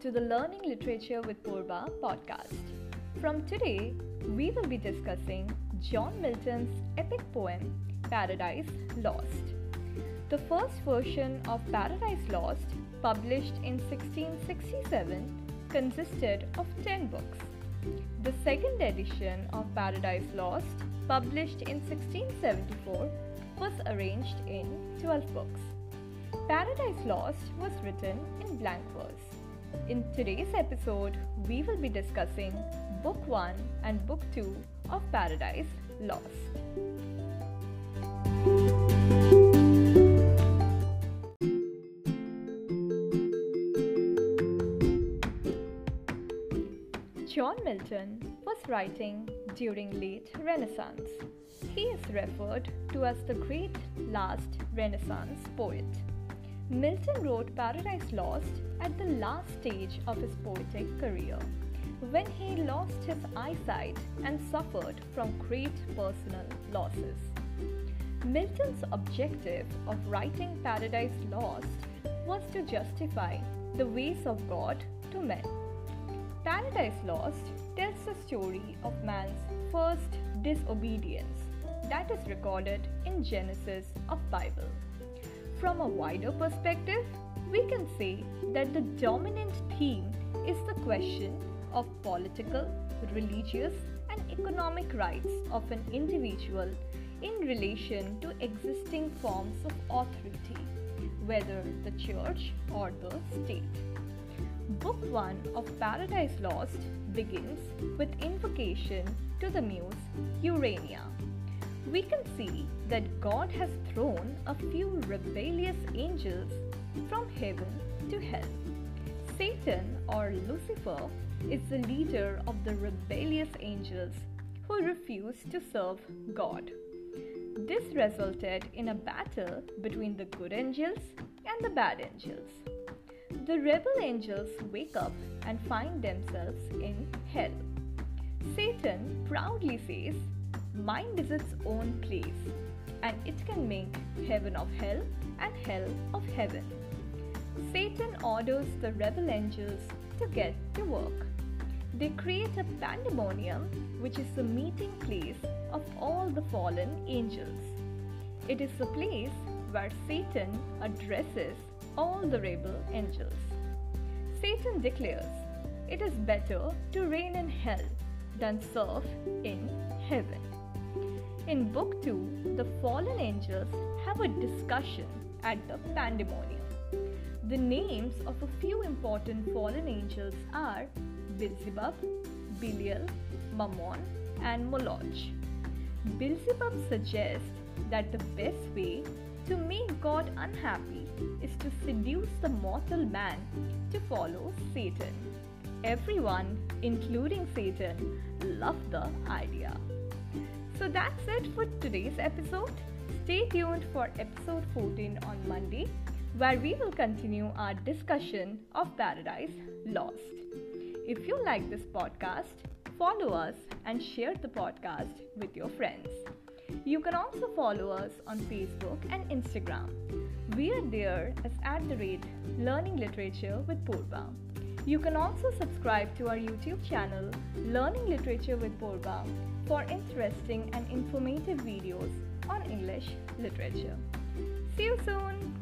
to the Learning Literature with Purva podcast. From today, we will be discussing John Milton's epic poem Paradise Lost. The first version of Paradise Lost, published in 1667, consisted of 10 books. The second edition of Paradise Lost, published in 1674, was arranged in 12 books. Paradise Lost was written in blank verse. In today's episode, we will be discussing Book 1 and Book 2 of Paradise Lost. John Milton was writing during late Renaissance. He is referred to as the great last Renaissance poet. Milton wrote Paradise Lost at the last stage of his poetic career, when he lost his eyesight and suffered from great personal losses. Milton's objective of writing Paradise Lost was to justify the ways of God to men. Paradise Lost tells the story of man's first disobedience that is recorded in Genesis of Bible. From a wider perspective, we can say that the dominant theme is the question of political, religious, and economic rights of an individual in relation to existing forms of authority, whether the church or the state. Book 1 of Paradise Lost begins with invocation to the muse Urania. We can see that God has thrown a few rebellious angels from heaven to hell. Satan or Lucifer is the leader of the rebellious angels who refuse to serve God. This resulted in a battle between the good angels and the bad angels. The rebel angels wake up and find themselves in hell. Satan proudly says, Mind is its own place, and it can make heaven of hell and hell of heaven. Satan orders the rebel angels to get to work. They create a pandemonium, which is the meeting place of all the fallen angels. It is the place where Satan addresses all the rebel angels. Satan declares, It is better to reign in hell than serve in heaven. In Book 2, the fallen angels have a discussion at the pandemonium. The names of a few important fallen angels are Beelzebub, Belial, Mammon, and Moloch. Beelzebub suggests that the best way to make God unhappy is to seduce the mortal man to follow Satan. Everyone, including Satan, loved the idea. So that's it for today's episode. Stay tuned for episode 14 on Monday, where we will continue our discussion of Paradise Lost. If you like this podcast, follow us and share the podcast with your friends. You can also follow us on Facebook and Instagram. We are there as at the rate Learning Literature with Purva. You can also subscribe to our YouTube channel, Learning Literature with Purva, for interesting and informative videos on English literature. See you soon!